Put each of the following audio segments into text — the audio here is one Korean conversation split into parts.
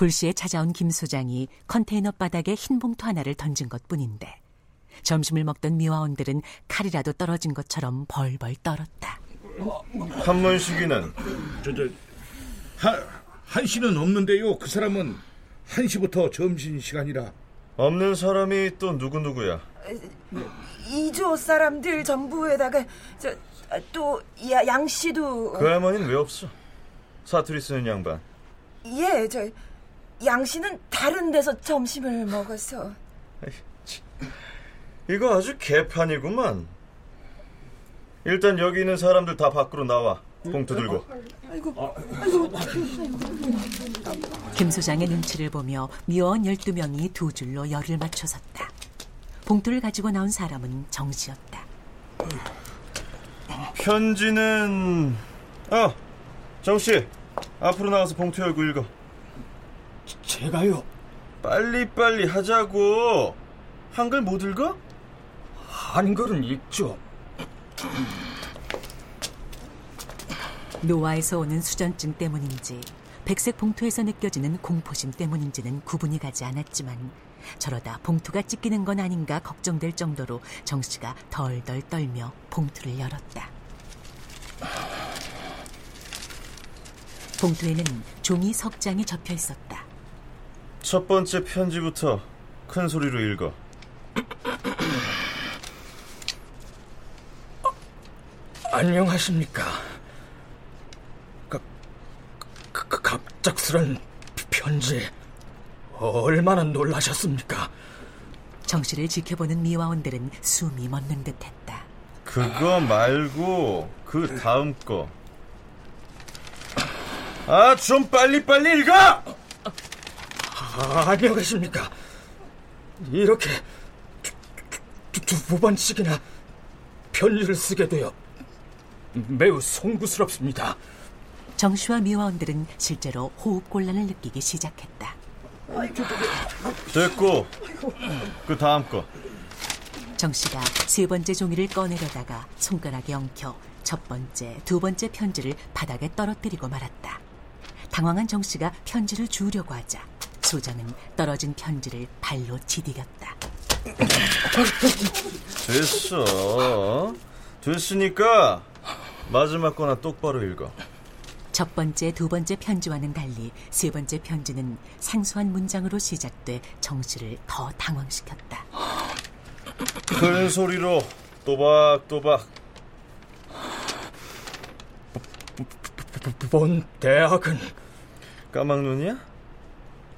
불시에 찾아온 김 소장이 컨테이너 바닥에 흰 봉투 하나를 던진 것 뿐인데 점심을 먹던 미화원들은 칼이라도 떨어진 것처럼 벌벌 떨었다. 한문식이는 저, 저, 한, 한시는 없는데요. 그 사람은 한시부터 점심시간이라. 없는 사람이 또 누구누구야? 이조 사람들 전부에다가 저또 양씨도 그 할머니는 왜 없어? 사투리 쓰는 양반. 예, 저 양 씨는 다른 데서 점심을 먹어서 이거 아주 개판이구만. 일단 여기 있는 사람들 다 밖으로 나와. 봉투 들고. 김 소장의 눈치를 보며 미원 12명이 두 줄로 열을 맞춰 섰다. 봉투를 가지고 나온 사람은 정씨였다. 편지는 어 정씨 앞으로 나와서 봉투 열고 읽어. 제가요? 빨리빨리 하자고. 한글 못 읽어? 한글은 읽죠. 노화에서 오는 수전증 때문인지 백색 봉투에서 느껴지는 공포심 때문인지는 구분이 가지 않았지만 저러다 봉투가 찢기는 건 아닌가 걱정될 정도로 정 씨가 덜덜 떨며 봉투를 열었다. 봉투에는 종이 석 장이 접혀 있었다. 첫 번째 편지부터 큰 소리로 읽어. 안녕하십니까. 가, 가, 가, 갑작스런 편지. 얼마나 놀라셨습니까? 정 씨를 지켜보는 미화원들은 숨이 멎는 듯했다. 그거 말고 그 다음 거. 아, 좀 빨리 빨리 읽어! 아, 안녕하십니까. 이렇게 두, 두, 두 번씩이나 편지를 쓰게 되어 매우 송구스럽습니다. 정 씨와 미화원들은 실제로 호흡곤란을 느끼기 시작했다. 됐고, 그 다음 거. 정 씨가 세 번째 종이를 꺼내려다가 손가락에 엉켜 첫 번째, 두 번째 편지를 바닥에 떨어뜨리고 말았다. 당황한 정 씨가 편지를 주우려고 하자 소장은 떨어진 편지를 발로 디디겼다. 됐어. 됐으니까 마지막 거나 똑바로 읽어. 첫 번째, 두 번째 편지와는 달리 세 번째 편지는 생소한 문장으로 시작돼 정 씨를 더 당황시켰다. 큰 소리로 또박또박. 본 대학은 까막눈이야?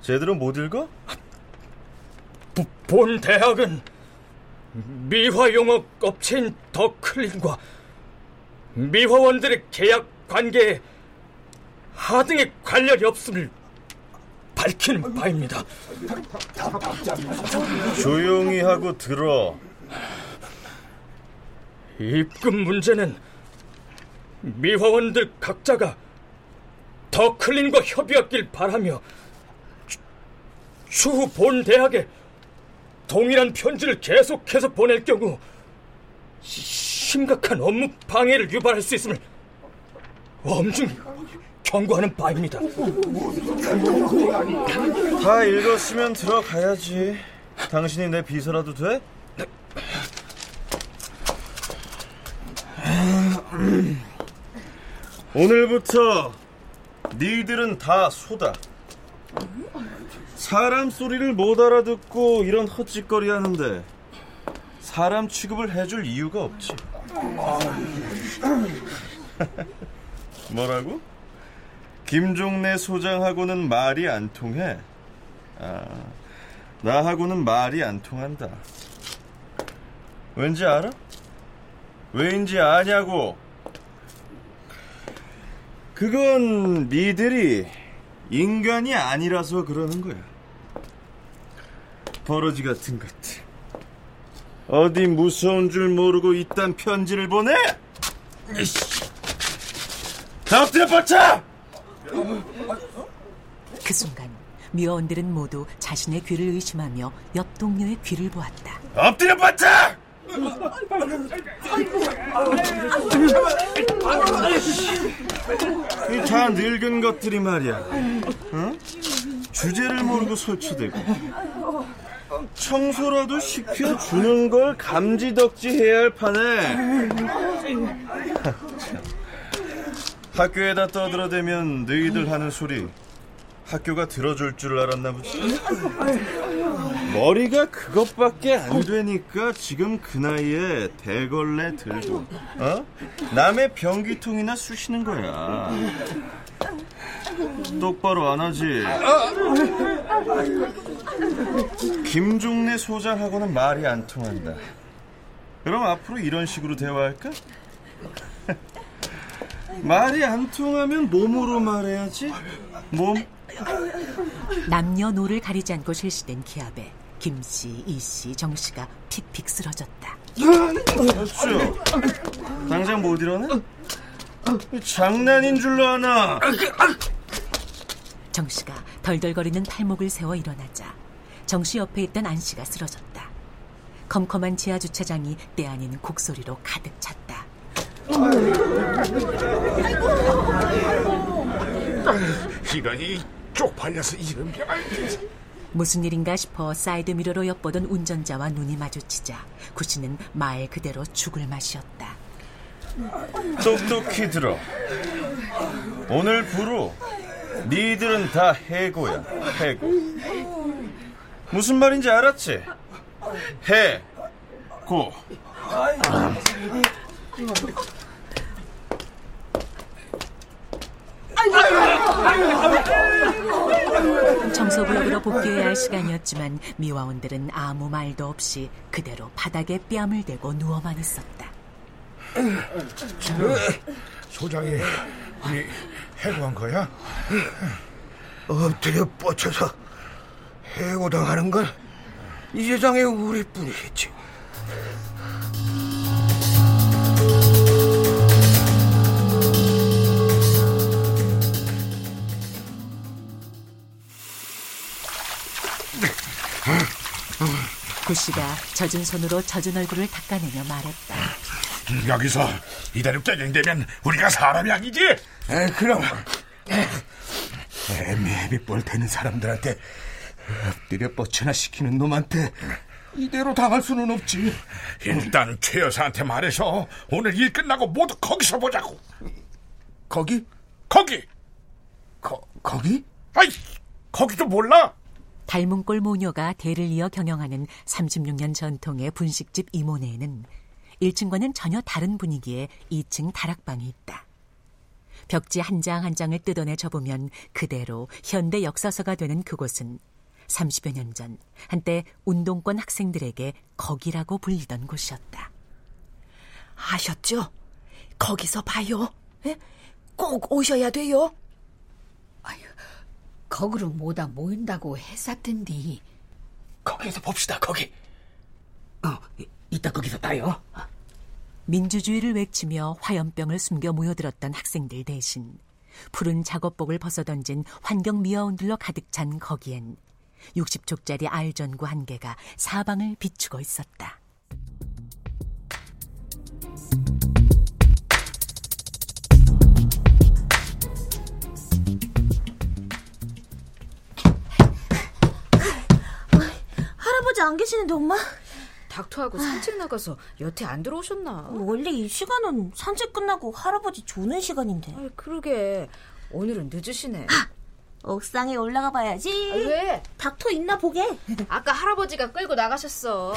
제대로 못 읽어? 부- 본 대학은 미화용어 업체인 더클린과 미화원들의 계약 관계에 하등의 관련이 없음을 밝히는 바입니다. 조용히 하고 들어. 입금 문제는 미화원들 각자가 더클린과 협의했길 바라며 추- 추후 본 대학에 동일한 편지를 계속해서 보낼 경우 심각한 업무 방해를 유발할 수 있음을 엄중히 경고하는 바입니다. 다 읽었으면 들어가야지. 당신이 내 비서라도 돼? 오늘부터 니들은 다 소다. 사람 소리를 못 알아듣고 이런 헛짓거리 하는데 사람 취급을 해줄 이유가 없지. 뭐라고? 김종래 소장하고는 말이 안 통해. 아, 나하고는 말이 안 통한다. 왠지 알아? 왜인지 아냐고. 그건 니들이 인간이 아니라서 그러는 거야. 버러지 같은 것들. 어디 무서운 줄 모르고 이딴 편지를 보내? 엎드려 뻗쳐! 그 순간 미화원들은 모두 자신의 귀를 의심하며 옆 동료의 귀를 보았다. 엎드려 뻗쳐! 이다 늙은 것들이 말이야. 어? 주제를 모르고 설치되고 청소라도 시켜주는 걸 감지덕지 해야 할 판에 학교에다 떠들어대면 너희들 하는 소리 학교가 들어줄 줄 알았나 보지. 머리가 그것밖에 안 되니까 지금 그 나이에 대걸레 들고 어? 남의 변기통이나 쑤시는 거야. 똑바로 안 하지. 김종래 소장하고는 말이 안 통한다. 그럼 앞으로 이런 식으로 대화할까? 말이 안 통하면 몸으로 말해야지. 몸. 남녀노를 가리지 않고 실시된 기합에 김씨, 이씨, 정씨가 픽픽 쓰러졌다. 됐죠. 당장 못 일어나? 장난인 줄로 아나. 정씨가 덜덜거리는 팔목을 세워 일어나자 정씨 옆에 있던 안 씨가 쓰러졌다. 컴컴한 지하 주차장이 때 아닌 곡소리로 가득 찼다. 이러니 쪽팔려서 이런 병을 무슨 일인가 싶어 사이드 미러로 엿보던 운전자와 눈이 마주치자 구씨는 말 그대로 죽을 맛이었다. 똑똑히 들어. 오늘 부로 니들은 다 해고야. 해고. 무슨 말인지 알았지? 해고. 청소부역으로 복귀해야 할 시간이었지만 미화원들은 아무 말도 없이 그대로 바닥에 뺨을 대고 누워만 있었다. 소장이 해고한 거야? 엎드려 뻗쳐서 해고당하는 건 이 세상에 우리뿐이겠지. 구 씨가 젖은 손으로 젖은 얼굴을 닦아내며 말했다. 여기서 이대로 깨갱되면 우리가 사람이 아니지? 에, 그럼 애매비 뻘 되는 사람들한테 엎드려 뻗쳐나 시키는 놈한테 이대로 당할 수는 없지. 일단 최 여사한테 말해서 오늘 일 끝나고 모두 거기서 보자고. 거기? 거기! 거, 거기? 아이, 거기도 몰라? 닮은 꼴 모녀가 대를 이어 경영하는 36년 전통의 분식집 이모네에는 1층과는 전혀 다른 분위기의 2층 다락방이 있다. 벽지 한 장한 장을 뜯어내 접으면 그대로 현대 역사서가 되는 그곳은 30여 년 전 한때 운동권 학생들에게 거기라고 불리던 곳이었다. 아셨죠? 거기서 봐요. 예? 꼭 오셔야 돼요. 거기로 뭐다 모인다고 했었던디. 거기에서 봅시다, 거기. 어, 이- 이따 거기서 봐요. 민주주의를 외치며 화염병을 숨겨 모여들었던 학생들 대신 푸른 작업복을 벗어던진 환경 미화원들로 가득 찬 거기엔 60촉짜리 알전구 한 개가 사방을 비추고 있었다. 할아버지 안 계시는데 엄마? 닥터하고 산책 나가서 여태 안 들어오셨나? 원래 이 시간은 산책 끝나고 할아버지 조는 시간인데 아, 그러게 오늘은 늦으시네. 옥상에 올라가 봐야지 아, 왜? 닥터 있나 보게 아까 할아버지가 끌고 나가셨어.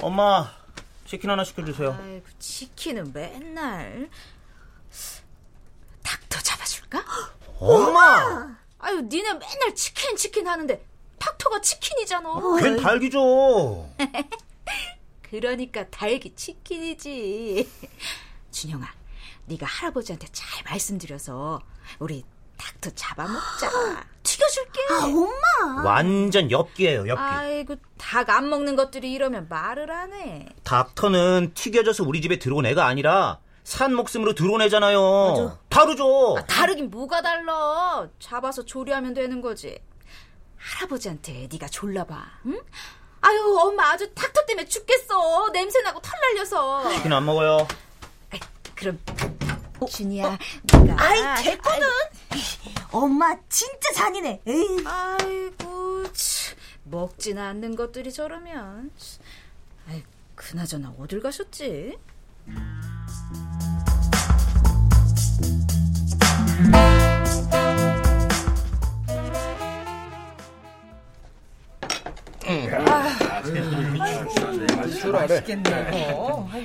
엄마, 치킨 하나 시켜주세요. 아이고 치킨은 맨날. 닥터 잡아줄까? 엄마! 아유 니네 맨날 치킨 치킨 하는데 닥터 닥터가 치킨이잖아. 걘 닭이죠. 그러니까 닭이 치킨이지. 준영아, 네가 할아버지한테 잘 말씀드려서 우리 닥터 잡아먹자. 튀겨줄게. 아, 엄마. 완전 엽기예요, 엽기. 아이고, 닭 안 먹는 것들이 이러면 말을 안 해. 닥터는 튀겨져서 우리 집에 들어온 애가 아니라 산 목숨으로 들어온 애잖아요. 다르죠. 아, 다르긴 뭐가 달라. 잡아서 조리하면 되는 거지. 할아버지한테 네가 졸라봐. 응? 아유, 엄마 아주 닥터 때문에 죽겠어. 냄새나고 털 날려서. 치킨 안 먹어요. 그럼 준이야, 네가 아이, 됐거든. 엄마 진짜 잔인해. 에이. 아이고, 참, 먹지는 않는 것들이 저러면. 아이, 그나저나 어딜 가셨지?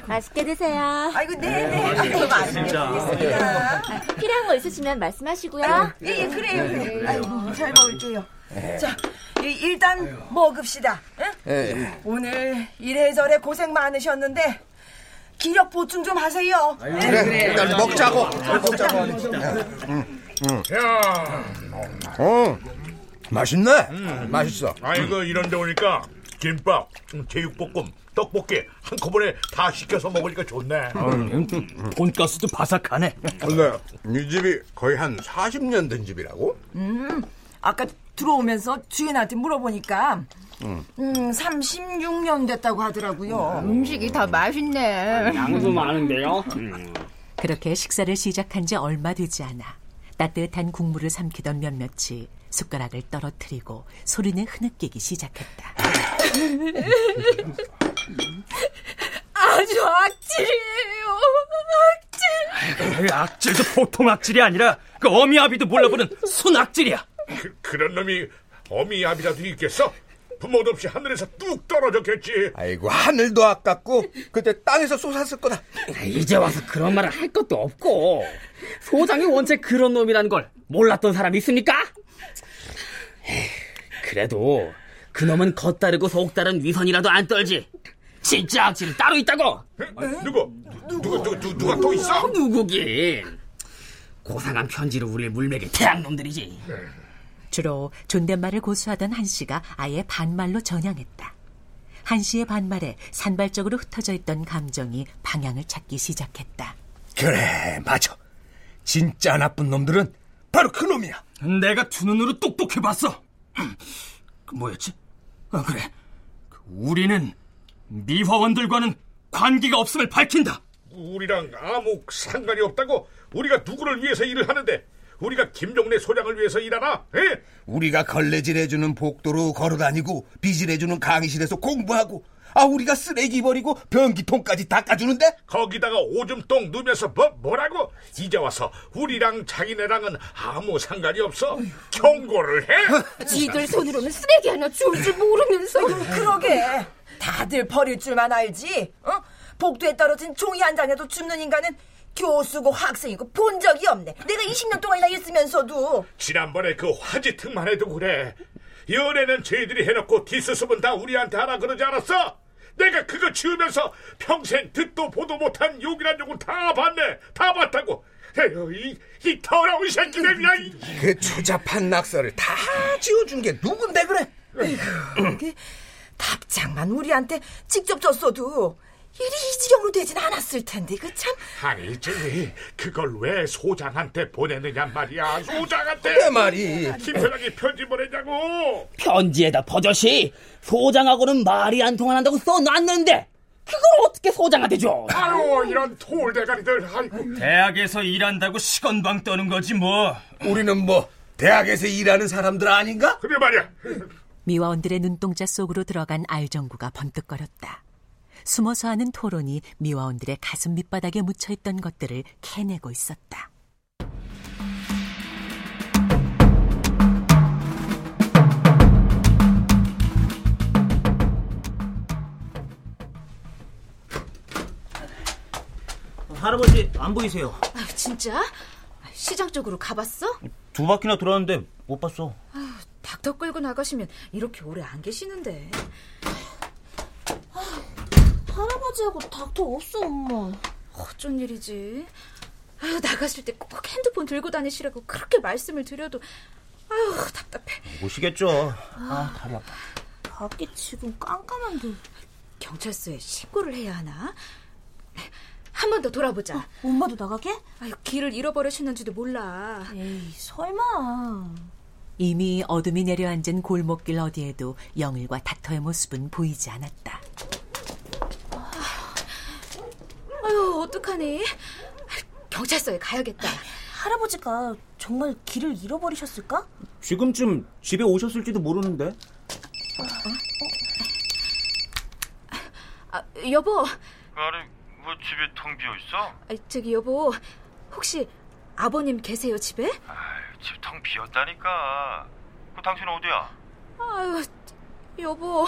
맛있게 드세요. 아이고, 네네. 아이고, 맛있겠습니다. 필요한 거 있으시면 말씀하시고요. 예, 예, 그래요, 그래요. 아이고, 잘 먹을게요. 자, 이- 일단 먹읍시다. 응? 오늘 이래저래 고생 많으셨는데 기력 보충 좀 하세요. 그래, 일단 먹자고. 야, 어, 맛있네. 맛있어. 아이고 이런 데 오니까 김밥, 음, 제육볶음, 떡볶이 한꺼번에 다 시켜서 먹으니까 좋네. 돈가스도 바삭하네. 근데 이 집이 거의 한 40년 된 집이라고? 아까 들어오면서 주인한테 물어보니까 음, 36년 됐다고 하더라고요. 음식이 다 맛있네. 양도 많은데요. 그렇게 식사를 시작한 지 얼마 되지 않아 따뜻한 국물을 삼키던 몇몇이 숟가락을 떨어뜨리고 소리는 흐느끼기 시작했다. 아주 악질이에요. 악질. 악질도 보통 악질이 아니라 그 어미아비도 몰라보는 순악질이야. 그, 그런 놈이 어미압이라도 있겠어? 부모도 없이 하늘에서 뚝 떨어졌겠지. 아이고 하늘도 아깝고 그때 땅에서 솟았을 거다. 이제 와서 그런 말을 할 것도 없고 소장이 원체 그런 놈이라는 걸 몰랐던 사람이 있습니까? 에이, 그래도 그놈은 겉다르고 속다른 위선이라도 안 떨지 진짜 악질은 따로 있다고 누구? 누구, 누구, 누구, 누가 또 있어? 누구긴 고상한 편지로 우리를 물매긴 태양 놈들이지 주로 존댓말을 고수하던 한 씨가 아예 반말로 전향했다. 한 씨의 반말에 산발적으로 흩어져 있던 감정이 방향을 찾기 시작했다. 그래 맞아. 진짜 나쁜 놈들은 바로 그 놈이야. 내가 두 눈으로 똑똑해 봤어. 그 뭐였지? 아 그래. 그 우리는 미화원들과는 관계가 없음을 밝힌다. 우리랑 아무 상관이 없다고? 우리가 누구를 위해서 일을 하는데? 우리가 김종래 소장을 위해서 일하나? 에? 우리가 걸레질해주는 복도로 걸어다니고 빚을 해주는 강의실에서 공부하고 아 우리가 쓰레기 버리고 변기통까지 닦아주는데 거기다가 오줌똥 누면서 뭐, 뭐라고? 이제 와서 우리랑 자기네랑은 아무 상관이 없어? 경고를 해? 지들 손으로는 쓰레기 하나 줄 줄 모르면서. 그러게. 다들 버릴 줄만 알지. 어? 복도에 떨어진 종이 한 장에도 줍는 인간은 교수고 학생이고 본 적이 없네. 내가 20년 동안이나 있으면서도. 지난번에 그 화지특만 해도 그래. 연애는 저희들이 해놓고 뒷수습은 다 우리한테 하라 그러지 않았어? 내가 그거 지으면서 평생 듣도 보도 못한 욕이란 욕을 다 봤네. 다 봤다고. 에휴, 이, 이 더러운 새끼들이야. 이. 그 초잡한 낙서를 다 지어준 게 누군데 그래? 그 답장만 우리한테 직접 줬어도 일이 이 지경으로 되진 않았을 텐데 그 참. 아니지. 그걸 왜 소장한테 보내느냐 말이야. 소장한테. 내 말이. 김 소장이 편지 보내냐고. 편지에다 버젓이 소장하고는 말이 안 통한다고 써놨는데 그걸 어떻게 소장한테 줘 아유, 이런 돌대가리들. 아이고. 대학에서 일한다고 시건방 떠는 거지 뭐. 우리는 뭐 대학에서 일하는 사람들 아닌가? 그래 말이야. 미화원들의 눈동자 속으로 들어간 알정구가 번뜩거렸다. 숨어서 하는 토론이 미화원들의 가슴 밑바닥에 묻혀있던 것들을 캐내고 있었다. 할아버지 안 보이세요? 아, 진짜? 시장 쪽으로 가봤어? 두 바퀴나 돌았는데 못 봤어. 닥터 끌고 나가시면 이렇게 오래 안 계시는데. 할아버지하고 닥터 없어, 엄마. 어쩐 일이지? 아유, 나가실 때 꼭 핸드폰 들고 다니시라고 그렇게 말씀을 드려도 아유, 답답해. 오시겠죠. 아, 다리 아파. 밖이 지금 깜깜한데. 경찰서에 신고를 해야 하나? 한 번 더 돌아보자. 어, 엄마도 나가게? 아유, 길을 잃어버리셨는지도 몰라. 에이, 설마. 이미 어둠이 내려앉은 골목길 어디에도 영일과 닥터의 모습은 보이지 않았다. 아유, 어떡하니? 경찰서에 가야겠다. 할아버지가 정말 길을 잃어버리셨을까? 지금쯤 집에 오셨을지도 모르는데. 아, 여보. 아니, 뭐 집에 텅 비어 있어? 아, 저기 여보, 혹시 아버님 계세요 집에? 아이, 집텅 비었다니까. 그 당신 어디야? 아유, 여보,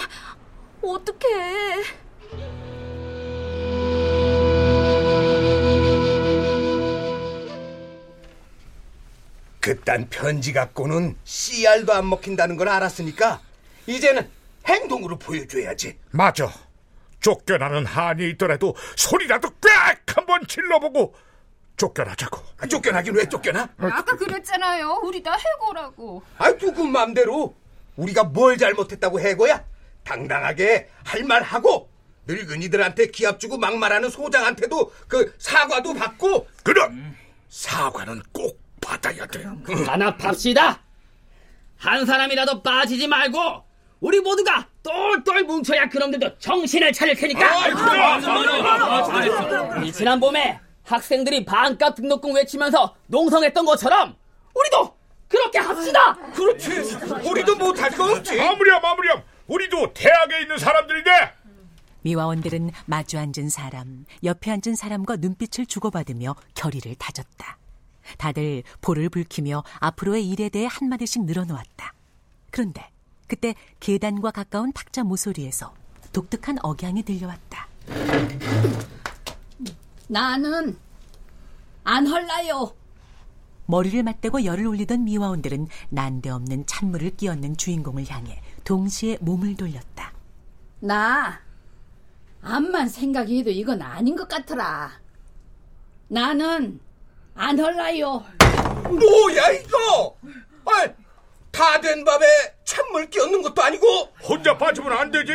어떡해. 그딴 편지 갖고는 씨알도 안 먹힌다는 걸 알았으니까 이제는 행동으로 보여줘야지. 맞아. 쫓겨나는 한이 있더라도 소리라도 꽥 한번 질러보고 쫓겨나자고. 아, 쫓겨나긴 왜 쫓겨나? 아까 그랬잖아요. 우리 다 해고라고. 아, 누구 맘대로 우리가 뭘 잘못했다고 해고야? 당당하게 할 말 하고 늙은이들한테 기합 주고 막말하는 소장한테도 그 사과도 받고 그럼 사과는 꼭 받아야 돼. 단합합시다. 한 사람이라도 빠지지 말고 우리 모두가 똘똘 뭉쳐야 그놈들도 정신을 차릴 테니까. 이 지난 봄에 학생들이 반값 등록금 외치면서 농성했던 것처럼 우리도 그렇게 합시다. 그렇지. 우리도 못할 거 없지. 마무리야 마무리야. 우리도 대학에 있는 사람들인데. 미화원들은 마주 앉은 사람, 옆에 앉은 사람과 눈빛을 주고받으며 결의를 다졌다. 다들 볼을 붉히며 앞으로의 일에 대해 한마디씩 늘어놓았다. 그런데 그때 계단과 가까운 탁자 모서리에서 독특한 억양이 들려왔다. 나는 안 헐라요. 머리를 맞대고 열을 올리던 미화원들은 난데없는 찬물을 끼얹는 주인공을 향해 동시에 몸을 돌렸다. 나 암만 생각해도 이건 아닌 것 같더라. 나는 안 헐라요. 뭐야 이거? 아, 다된 밥에 찬물 끼얹는 것도 아니고 혼자 빠지면 안 되지.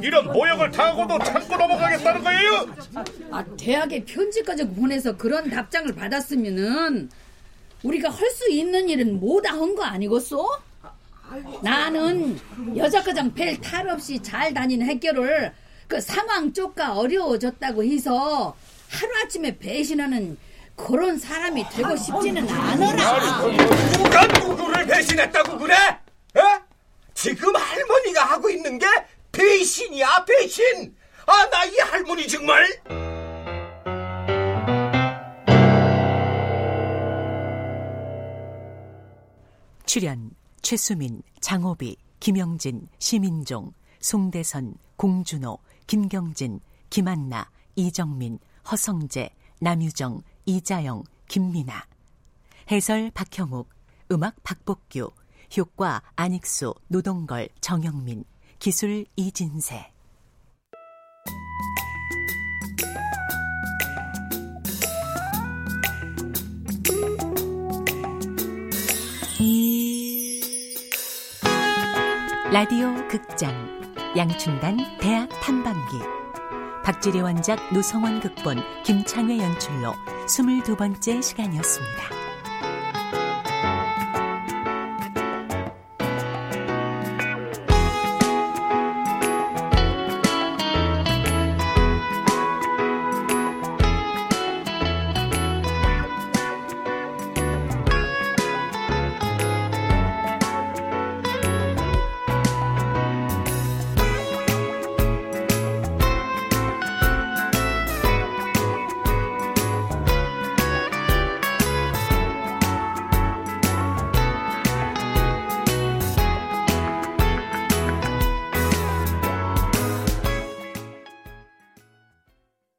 이런 모욕을 당하고도 참고 넘어가겠다는 거예요? 아, 대학에 편지까지 보내서 그런 답장을 받았으면은 우리가 할 수 있는 일은 뭐다 한 거 아니겠소? 나는 여자과장 별 탈 없이 잘 다니는 학교를 그 상황 쪽가 어려워졌다고 해서 하루아침에 배신하는 그런 사람이 되고 싶지는 않으라. 누가 누구를 배신했다고 그래? 에? 지금 할머니가 하고 있는 게 배신이야 배신. 아 나 이 할머니 정말. 출연 최수민, 장호비, 김영진, 심인종, 송대선, 공준호, 김경진, 김한나, 이정민, 허성재, 남유정, 이자영, 김민아. 해설 박형욱, 음악 박복규, 효과 안익수, 노동걸, 정영민, 기술 이진세. 라디오 극장 양춘단 대학 탐방기 박지리 원작 노성원 극본 김창회 연출로 22번째 시간이었습니다.